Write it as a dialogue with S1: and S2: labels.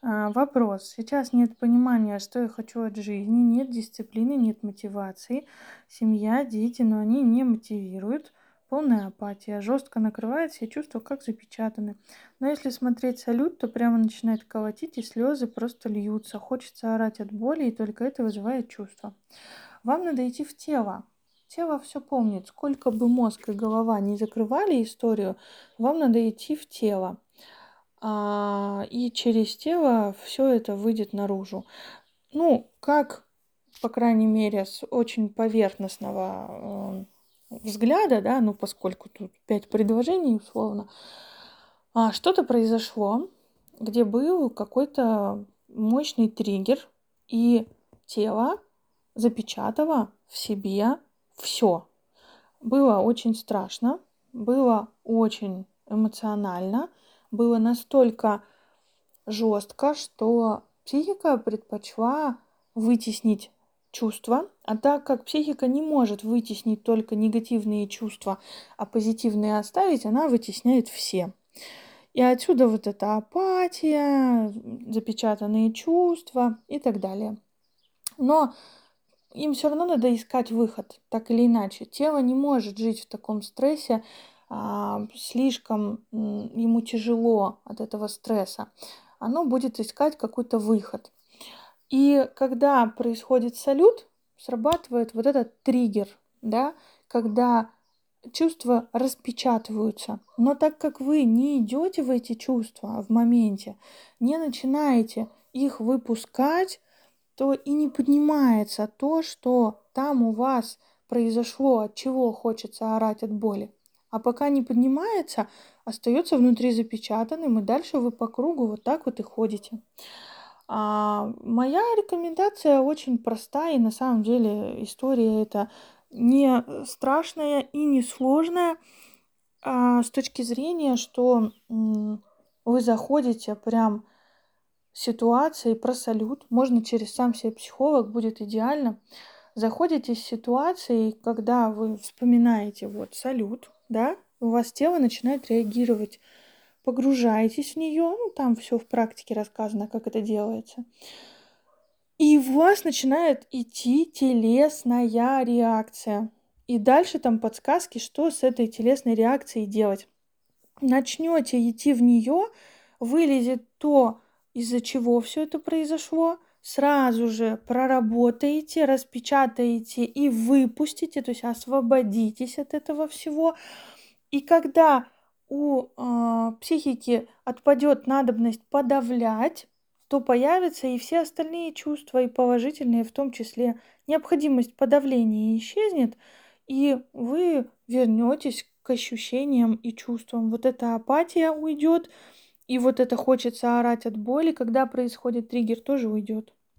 S1: А, вопрос. Сейчас нет понимания, что я хочу от жизни, нет дисциплины, нет мотивации. Семья, дети, но они не мотивируют. Полная апатия. Жестко накрывает все чувства, как запечатаны. Но если смотреть салют, то прямо начинает колотить, и слезы просто льются. Хочется орать от боли, и только это вызывает чувство. Вам надо идти в тело. Тело все помнит. Сколько бы мозг и голова не закрывали историю, вам надо идти в тело. А, и через тело все это выйдет наружу. Ну, как, по крайней мере, с очень поверхностного э, взгляда, да, ну, поскольку тут пять предложений условно, а, что-то произошло, где был какой-то мощный триггер, и тело запечатало в себе все. Было очень страшно, было очень эмоционально, было настолько жестко, что психика предпочла вытеснить чувства, а так как психика не может вытеснить только негативные чувства, а позитивные оставить, она вытесняет все. И отсюда вот эта апатия, запечатанные чувства и так далее. Но им все равно надо искать выход, так или иначе. Тело не может жить в таком стрессе, слишком ему тяжело от этого стресса. Оно будет искать какой-то выход. И когда происходит салют, срабатывает вот этот триггер, да, когда чувства распечатываются. Но так как вы не идете в эти чувства в моменте, не начинаете их выпускать, то и не поднимается то, что там у вас произошло, от чего хочется орать от боли. А пока не поднимается, остается внутри запечатанным, и дальше вы по кругу вот так вот и ходите. А, моя рекомендация очень простая, и на самом деле история это не страшная и не сложная а, с точки зрения, что м, вы заходите прям ситуации про салют, можно через сам себе психолог, будет идеально. Заходите с ситуацией, когда вы вспоминаете вот салют, да, у вас тело начинает реагировать. Погружаетесь в нее, ну там все в практике рассказано, как это делается. И у вас начинает идти телесная реакция. И дальше там подсказки, что с этой телесной реакцией делать. Начнете идти в нее, вылезет то, из-за чего все это произошло, сразу же проработаете, распечатаете и выпустите, то есть освободитесь от этого всего. И когда у э, психики отпадет надобность подавлять, то появятся и все остальные чувства, и положительные в том числе. Необходимость подавления исчезнет, и вы вернетесь к ощущениям и чувствам. Вот эта апатия уйдет, и вот это хочется орать от боли, когда происходит триггер, тоже уйдет.